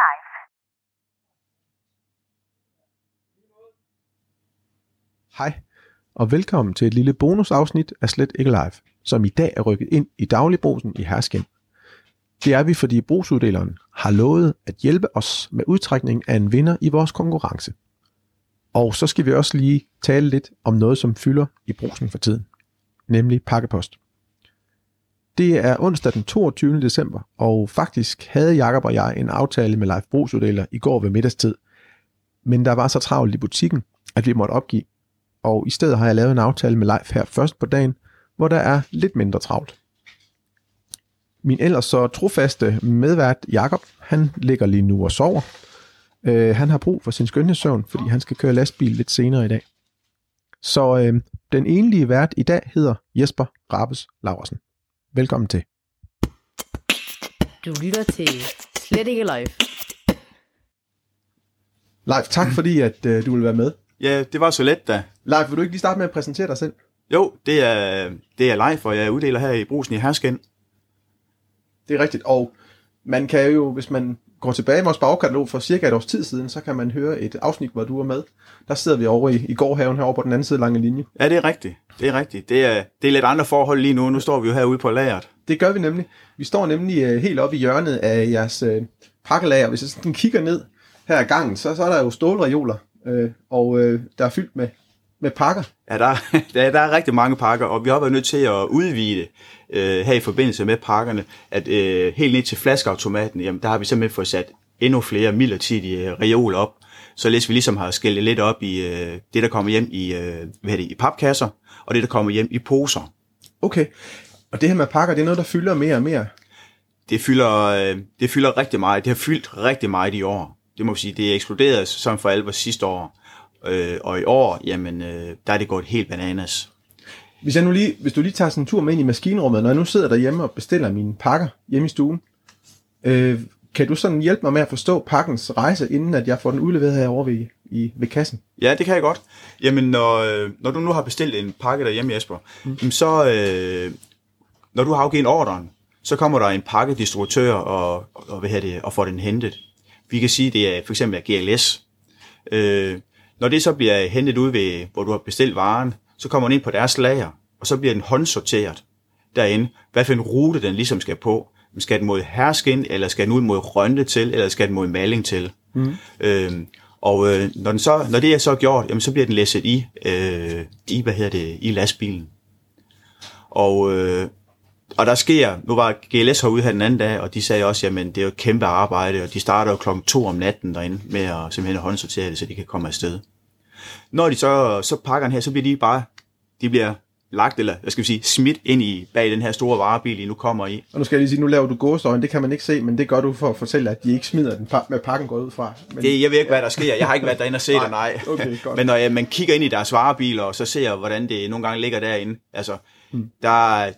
live. Hej, og velkommen til et lille bonusafsnit af Slet Ikke Live, som i dag er rykket ind i dagligbrusen i Hersken. Det er vi, fordi brugsuddeleren har lovet at hjælpe os med udtrækning af en vinder i vores konkurrence. Og så skal vi også lige tale lidt om noget, som fylder i brusen for tiden, nemlig pakkepost. Det er onsdag den 22. december, og faktisk havde Jakob og jeg en aftale med Leif Brugsuddeler i går ved middagstid. Men der var så travlt i butikken, at vi måtte opgive. Og i stedet har jeg lavet en aftale med Leif her først på dagen, hvor der er lidt mindre travlt. Min ellers så trofaste medvært Jakob, han ligger lige nu og sover. Øh, han har brug for sin skønhedssøvn, fordi han skal køre lastbil lidt senere i dag. Så øh, den enlige vært i dag hedder Jesper Rabes Laversen. Velkommen til. Du lytter til Slet ikke live. Live, tak fordi at øh, du vil være med. Ja, det var så let da. Live, vil du ikke lige starte med at præsentere dig selv? Jo, det er, det er live, og jeg uddeler her i brusen i Hersken. Det er rigtigt, og man kan jo, hvis man går tilbage i vores bagkatalog for cirka et års tid siden, så kan man høre et afsnit, hvor du var med. Der sidder vi over i, i gårdhaven herovre på den anden side lange linje. Ja, det er rigtigt. Det er rigtigt. Det er, det er lidt andre forhold lige nu. Nu står vi jo herude på lageret. Det gør vi nemlig. Vi står nemlig øh, helt oppe i hjørnet af jeres øh, pakkelager. Hvis jeg sådan kigger ned her ad gangen, så, så er der jo stålreoler, øh, og øh, der er fyldt med, med pakker. Ja, der, der, der er rigtig mange pakker, og vi har været nødt til at udvide øh, her i forbindelse med pakkerne, at øh, helt ned til flaskeautomaten, jamen der har vi simpelthen fået sat endnu flere midlertidige øh, reoler op, således vi ligesom har skældt lidt op i øh, det, der kommer hjem i, øh, hvad det, i papkasser, og det, der kommer hjem i poser. Okay, og det her med pakker, det er noget, der fylder mere og mere. Det fylder, øh, det fylder rigtig meget. Det har fyldt rigtig meget i år. Det må vi sige, det er eksploderet som for alvor sidste år. Øh, og i år, jamen, øh, der er det gået helt bananas. Hvis, jeg nu lige, hvis du lige tager sådan en tur med ind i maskinrummet, når jeg nu sidder derhjemme og bestiller mine pakker hjemme i stuen, øh, kan du sådan hjælpe mig med at forstå pakkens rejse, inden at jeg får den udleveret herovre ved, i, ved kassen? Ja, det kan jeg godt. Jamen, når, øh, når du nu har bestilt en pakke derhjemme, Jesper, mm. så øh, når du har afgivet ordren, så kommer der en pakkedistributør og, og, hvad det, og får den hentet. Vi kan sige, det er for eksempel er GLS. Øh, når det så bliver hentet ud ved, hvor du har bestilt varen, så kommer den ind på deres lager, og så bliver den håndsorteret derinde, hvad for en rute den ligesom skal på. Skal den mod herskin, eller skal den ud mod rønte til, eller skal den mod maling til? Mm. Øh, og øh, når, den så, når det er så gjort, jamen, så bliver den læsset i, øh, i, hvad hedder det, i lastbilen. Og, øh, og der sker, nu var GLS herude her den anden dag, og de sagde også, jamen det er jo et kæmpe arbejde, og de starter jo klokken to om natten derinde med at simpelthen håndsortere det, så de kan komme afsted. Når de så, så pakker den her, så bliver de bare, de bliver lagt, eller hvad skal vi sige, smidt ind i bag den her store varebil, I nu kommer i. Og nu skal jeg lige sige, nu laver du gåsøjne, det kan man ikke se, men det gør du for at fortælle, at de ikke smider den med pakken går ud fra. Men... Det, jeg ved ikke, hvad der sker. Jeg har ikke været derinde og set det, nej. Okay, godt. Men når jeg, man kigger ind i deres varebiler, og så ser, hvordan det nogle gange ligger derinde, altså, hmm. der,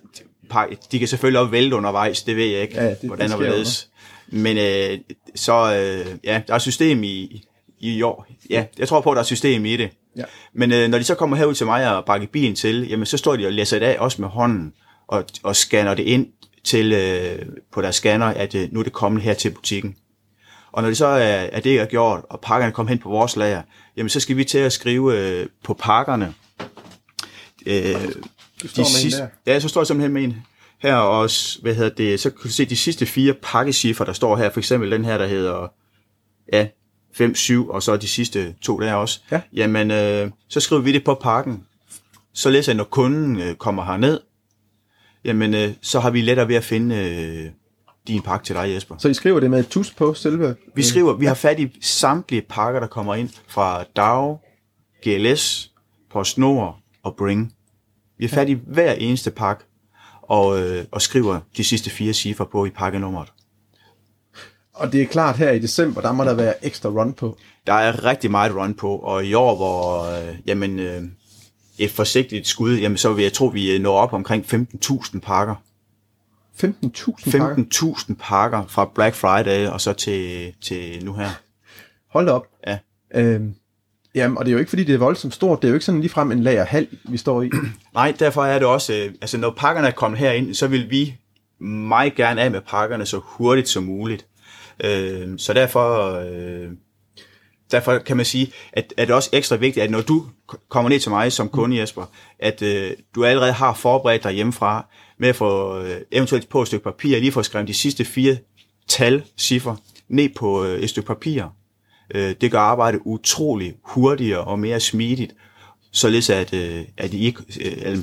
de kan selvfølgelig også vælte undervejs, det ved jeg ikke, ja, det, hvordan det og hvorledes. Men øh, så, øh, ja, der er system i, i år. Ja, jeg tror på, at der er system i det. Ja. Men øh, når de så kommer herud til mig og bakker bilen til, jamen så står de og læser det af, også med hånden, og, og scanner det ind til øh, på deres scanner, at øh, nu er det kommet her til butikken. Og når det så er, er det er gjort, og pakkerne kommer hen på vores lager, jamen så skal vi til at skrive øh, på pakkerne. Øh, de sidste, Ja, så står jeg simpelthen med en her også, hvad hedder det, så kan du se de sidste fire pakkecifre, der står her, for eksempel den her, der hedder, ja, 5, 7, og så de sidste to der også. Ja. Jamen, øh, så skriver vi det på pakken. Så læser jeg, når kunden øh, kommer herned, jamen, øh, så har vi lettere ved at finde øh, din pakke til dig, Jesper. Så I skriver det med et tus på selve? Vi skriver, vi har fat i samtlige pakker, der kommer ind fra DAO, GLS, PostNord og Bring. Vi har fat i hver eneste pakke, og, øh, og skriver de sidste fire cifre på i pakkenummeret. Og det er klart, her i december, der må der være ekstra run på. Der er rigtig meget run på, og i år, hvor øh, jamen, øh, et forsigtigt skud, jamen, så vil jeg tro, vi når op omkring 15.000 pakker. 15.000 pakker? 15.000 pakker fra Black Friday og så til, til nu her. Hold op. Ja. Øhm, jamen, og det er jo ikke, fordi det er voldsomt stort. Det er jo ikke sådan ligefrem en lagerhal, vi står i. Nej, derfor er det også, øh, altså når pakkerne er kommet herind, så vil vi meget gerne af med pakkerne så hurtigt som muligt. Øh, så derfor, øh, derfor kan man sige, at, at det er også ekstra vigtigt, at når du kommer ned til mig som kunde, Jesper, at øh, du allerede har forberedt dig hjemmefra med at få øh, eventuelt på et stykke papir, lige få skrevet de sidste fire tal, cifre, ned på øh, et stykke papir. Øh, det gør arbejdet utrolig hurtigere og mere smidigt, således at, øh, at, I ikke, øh,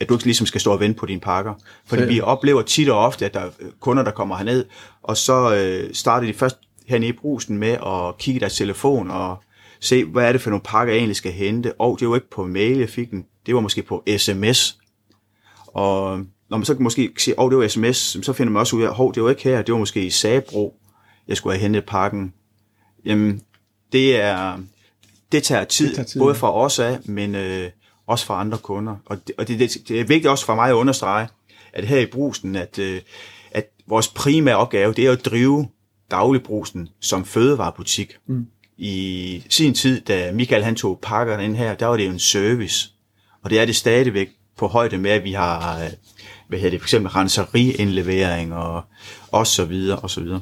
at du ikke ligesom skal stå og vente på dine pakker. Fordi Så- vi oplever tit og ofte, at der er kunder, der kommer herned, og så øh, starter de først hernede i brusen med at kigge i deres telefon og se, hvad er det for nogle pakker, jeg egentlig skal hente. Og det var ikke på mail, jeg fik den. Det var måske på sms. Og når man så kan måske sige, at det var sms, så finder man også ud af, at det var ikke her, det var måske i Sabro, jeg skulle have hentet pakken. Jamen, det er, det tager tid, Det tager tid, både fra os af, men øh, også fra andre kunder. Og, det, og det, det, det er vigtigt også for mig at understrege, at her i brusen, at, øh, at vores primære opgave, det er at drive dagligbrusen som fødevarebutik. Mm. I sin tid, da Michael han tog pakkerne ind her, der var det jo en service. Og det er det stadigvæk på højde med, at vi har, øh, hvad hedder det, for eksempel renseriindlevering og, og så videre, og så videre.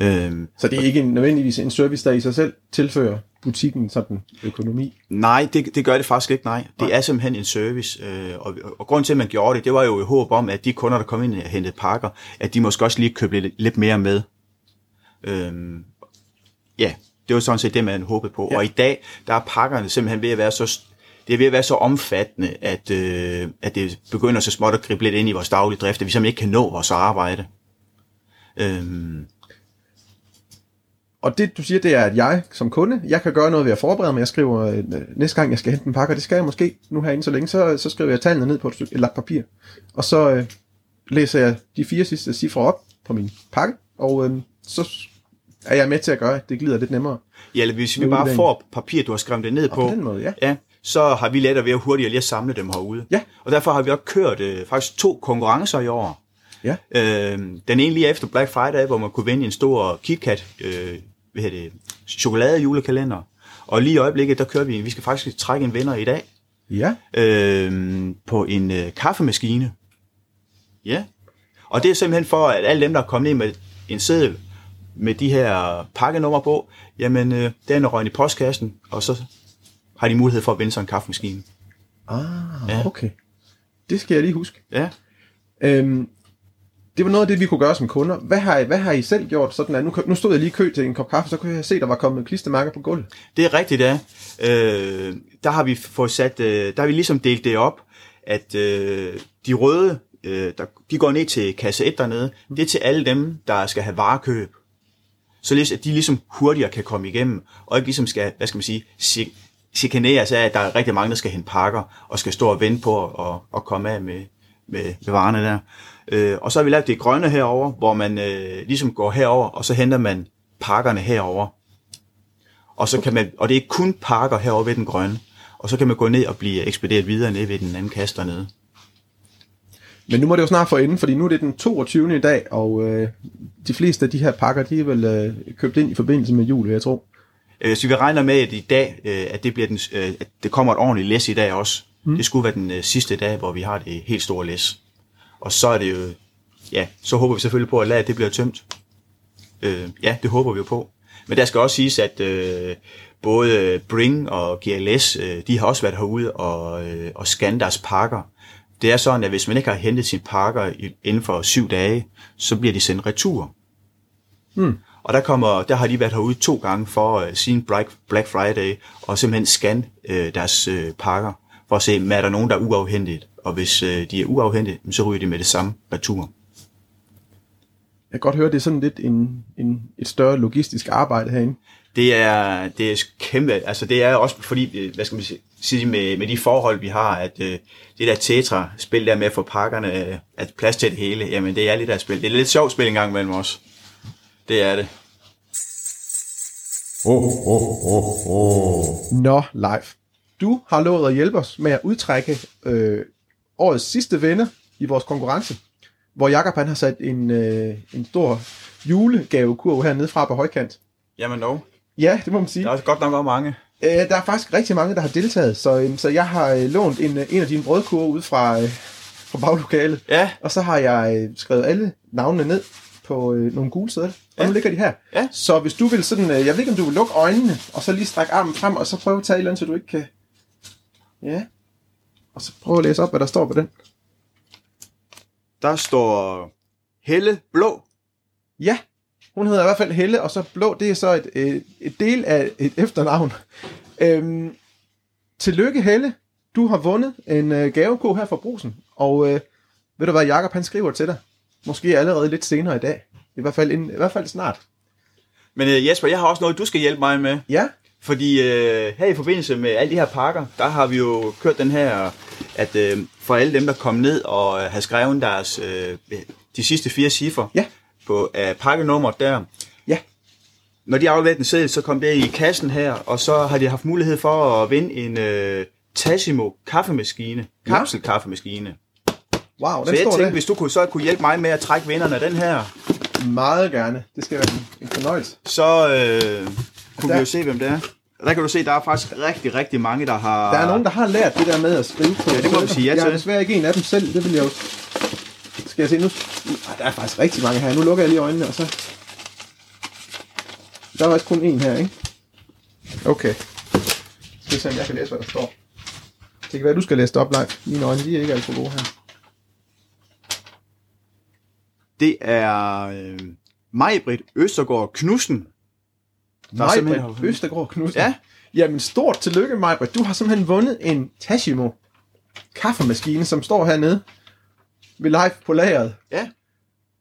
Øhm, Så det er ikke nødvendigvis en service, der i sig selv tilfører butikken sådan økonomi. Nej, det, det gør det faktisk ikke, nej. Det er simpelthen en service, øh, og, og grunden til, at man gjorde det, det var jo i håb om, at de kunder, der kom ind og hentede pakker, at de måske også lige købte lidt, lidt mere med. Øhm, ja, det var sådan set det, man håbede på. Ja. Og i dag, der er pakkerne simpelthen ved at være så, det er ved at være så omfattende, at, øh, at det begynder så småt at gribe lidt ind i vores daglige drift, at vi simpelthen ikke kan nå vores arbejde. Øhm, Og det, du siger, det er, at jeg som kunde, jeg kan gøre noget ved at forberede mig. Jeg skriver, øh, næste gang jeg skal hente en pakke, og det skal jeg måske nu herinde så længe, så, så skriver jeg tallene ned på et, stykke, et lagt papir. Og så øh, læser jeg de fire sidste cifre op på min pakke, og øh, så er jeg med til at gøre, at det glider lidt nemmere. ja, eller hvis vi bare får papir, du har skrevet det ned Og på den måde, ja. ja, så har vi lettere ved at hurtigere lige at samle dem herude. Ja. Og derfor har vi også kørt øh, faktisk to konkurrencer i år. Ja. Øh, den ene lige efter Black Friday, hvor man kunne vinde en stor KitKat øh, hvad hedder det, chokolade julekalender. Og lige i øjeblikket, der kører vi, vi skal faktisk trække en vinder i dag Ja, øh, på en øh, kaffemaskine. Ja. Og det er simpelthen for, at alle dem, der er kommet ind med en seddel med de her pakkenummer på, jamen, øh, den er røgnet i postkassen, og så har de mulighed for at vinde sig en kaffemaskine. ah, Ja. okay. Det skal jeg lige huske. Ja. Øhm, det var noget af det, vi kunne gøre som kunder. Hvad har I, hvad har I selv gjort? Sådan at nu, nu stod jeg lige i kø til en kop kaffe, så kunne jeg se, der var kommet klistermærker på gulvet. Det er rigtigt, ja. Øh, der har vi fået sat, øh, der har vi ligesom delt det op, at øh, de røde, øh, der, de går ned til kasse 1 dernede, det er til alle dem, der skal have varekøb. Således at de ligesom hurtigere kan komme igennem, og ikke ligesom skal, hvad skal man sige, chikaneres af, at der er rigtig mange, der skal hente pakker, og skal stå og vente på at, at komme af med, med, med varerne der. Øh, og så har vi lavet det grønne herover, hvor man øh, ligesom går herover, og så henter man pakkerne herover. Og, så kan man, og det er kun pakker herovre ved den grønne. Og så kan man gå ned og blive ekspederet videre ned ved den anden kasse dernede. Men nu må det jo snart få enden, fordi nu er det den 22. i dag, og øh, de fleste af de her pakker, de er vel øh, købt ind i forbindelse med jul, jeg tro. Øh, så vi regner med, at i dag, øh, at det, bliver den, øh, at det kommer et ordentligt læs i dag også. Mm. Det skulle være den øh, sidste dag, hvor vi har det helt store læs. Og så er det jo, ja, så håber vi selvfølgelig på, at lageret det bliver tømt. Øh, ja, det håber vi jo på. Men der skal også siges, at øh, både Bring og GLS, øh, de har også været herude og, øh, og scanne deres pakker. Det er sådan, at hvis man ikke har hentet sine pakker inden for syv dage, så bliver de sendt retur. Hmm. Og der, kommer, der har de været herude to gange for uh, sin Black, Friday, og simpelthen scanne uh, deres uh, pakker, for at se, om er der nogen, der er uafhændigt. Og hvis uh, de er uafhændigt, så ryger de med det samme retur. Jeg kan godt høre, det er sådan lidt en, en, et større logistisk arbejde herinde. Det er, det er kæmpe, altså det er også fordi, øh, hvad skal man sige, med, med de forhold, vi har, at uh, det der tetra-spil der med at få pakkerne, uh, at plads til det hele, jamen det er lidt af spil. Det er lidt sjovt spil engang mellem os. Det er det. Nå, live. Du har lovet at hjælpe os med at udtrække øh, årets sidste vinder i vores konkurrence, hvor Jakob han har sat en, øh, en stor julegavekurv hernede fra på højkant. Jamen no. Ja, det må man sige. Der er godt nok også mange. Øh, der er faktisk rigtig mange, der har deltaget, så, øh, så jeg har øh, lånt en, øh, en af dine brødkurve ud fra, øh, fra baglokalet, Ja, og så har jeg øh, skrevet alle navnene ned, på øh, nogle gule sædler. Og Ja. nu ligger de her. Ja. Så hvis du vil sådan, øh, jeg ved ikke om du vil lukke øjnene, og så lige strække armen frem, og så prøve at tage et eller andet, så du ikke kan... Ja. Og så prøve at læse op, hvad der står på den. Der står Helle Blå. Ja, hun hedder i hvert fald Helle, og så Blå, det er så et, et, et del af et efternavn. Øhm, tillykke Helle, du har vundet en øh, gavekog her fra Brusen, og øh, ved du hvad, Jakob han skriver til dig, måske allerede lidt senere i dag, i hvert fald, inden, i hvert fald snart. Men øh, Jesper, jeg har også noget, du skal hjælpe mig med. Ja, Fordi øh, her i forbindelse med alle de her pakker, der har vi jo kørt den her, at øh, for alle dem, der kom ned og øh, har skrevet deres, øh, de sidste fire cifre Ja. på øh, pakkenummeret der, ja, når de afleverede den seddel, så kom det i kassen her, og så har de haft mulighed for at vinde en øh, Tassimo kaffemaskine, kapselkaffemaskine. wow, den Så jeg står tænkte, der. hvis du kunne, så kunne hjælpe mig med at trække vinderne af den her, Meget gerne, det skal være en, en fornøjelse. så øh, kunne Der- vi jo se, hvem det er. Og Der kan du se, der er faktisk rigtig, rigtig mange, der har... Der er nogen, der har lært det der med at skrive på Ja, det må vi sige ja Jeg er til. desværre ikke en af dem selv, det vil jeg jo... Skal jeg se nu? Ej, der er faktisk rigtig mange her. Nu lukker jeg lige øjnene, og så... Der er også kun en her, ikke? Okay. Skal se, om jeg kan læse, hvad der står. Det kan være, du skal læse det op live. Mine øjne, de er ikke alt for gode her. Det er øh, Majbrit Østergaard Knudsen. Der er Majbrit simpelthen- Østergaard Knudsen. Ja. Jamen, stort tillykke, Majbrit. Du har simpelthen vundet en Tashimo kaffemaskine, som står hernede ved live på lageret. Ja.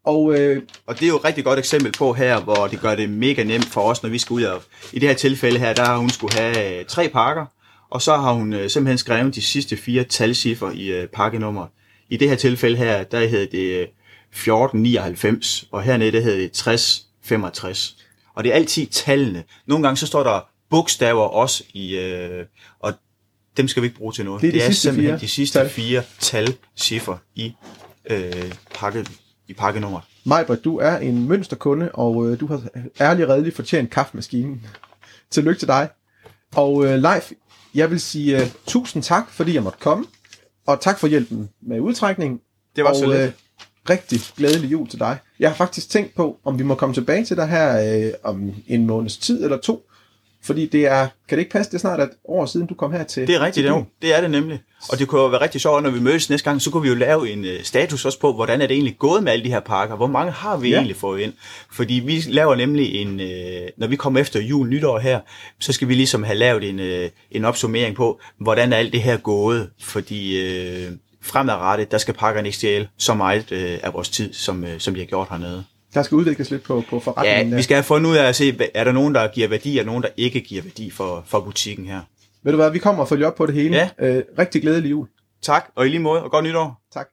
Og øh, Og det er jo et rigtig godt eksempel på her, hvor det gør det mega nemt for os, når vi skal ud og... I det her tilfælde her, der har hun skulle have øh, tre pakker, og så har hun øh, simpelthen skrevet de sidste fire talcifre i øh, pakkenummer. I det her tilfælde her, der hed det øh, 1499, og hernede, der hed det 6065. Og det er altid tallene. Nogle gange så står der bogstaver også i... Øh, og dem skal vi ikke bruge til noget. Det er de sidste simpelthen fire de sidste tal. fire talcifre i, øh, pakke, i pakkenummeret. Majbert, du er en mønsterkunde, og øh, du har ærligt redeligt fortjent kaffemaskinen. Tillykke til dig. Og øh, Leif, jeg vil sige øh, tusind tak, fordi jeg måtte komme. Og tak for hjælpen med udtrækningen. Det var og, så lidt. Øh, rigtig glædelig jul til dig. Jeg har faktisk tænkt på, om vi må komme tilbage til dig her øh, om en måneds tid eller to. Fordi det er, kan det ikke passe, det er snart et år siden, du kom her til Det er rigtigt, til det, det er det nemlig. Og det kunne jo være rigtig sjovt, når vi mødes næste gang, så kunne vi jo lave en uh, status også på, hvordan er det egentlig gået med alle de her pakker? Hvor mange har vi Ja. egentlig fået ind? Fordi vi laver nemlig en, uh, når vi kommer efter jul nytår her, så skal vi ligesom have lavet en, uh, en opsummering på, hvordan er alt det her gået? Fordi fremadrettet, der skal pakkerne ikke stjæle så meget uh, af vores tid, som, uh, som de har gjort hernede. Der skal udvikles lidt på, på Ja, forretningen. vi der. skal have fundet ud af at se, er der nogen, der giver værdi, og nogen, der ikke giver værdi for, for butikken her. Ved du hvad, vi kommer og følger op på det hele. Ja. Øh, rigtig glædelig jul. Tak, og i lige måde, og godt nytår. Tak.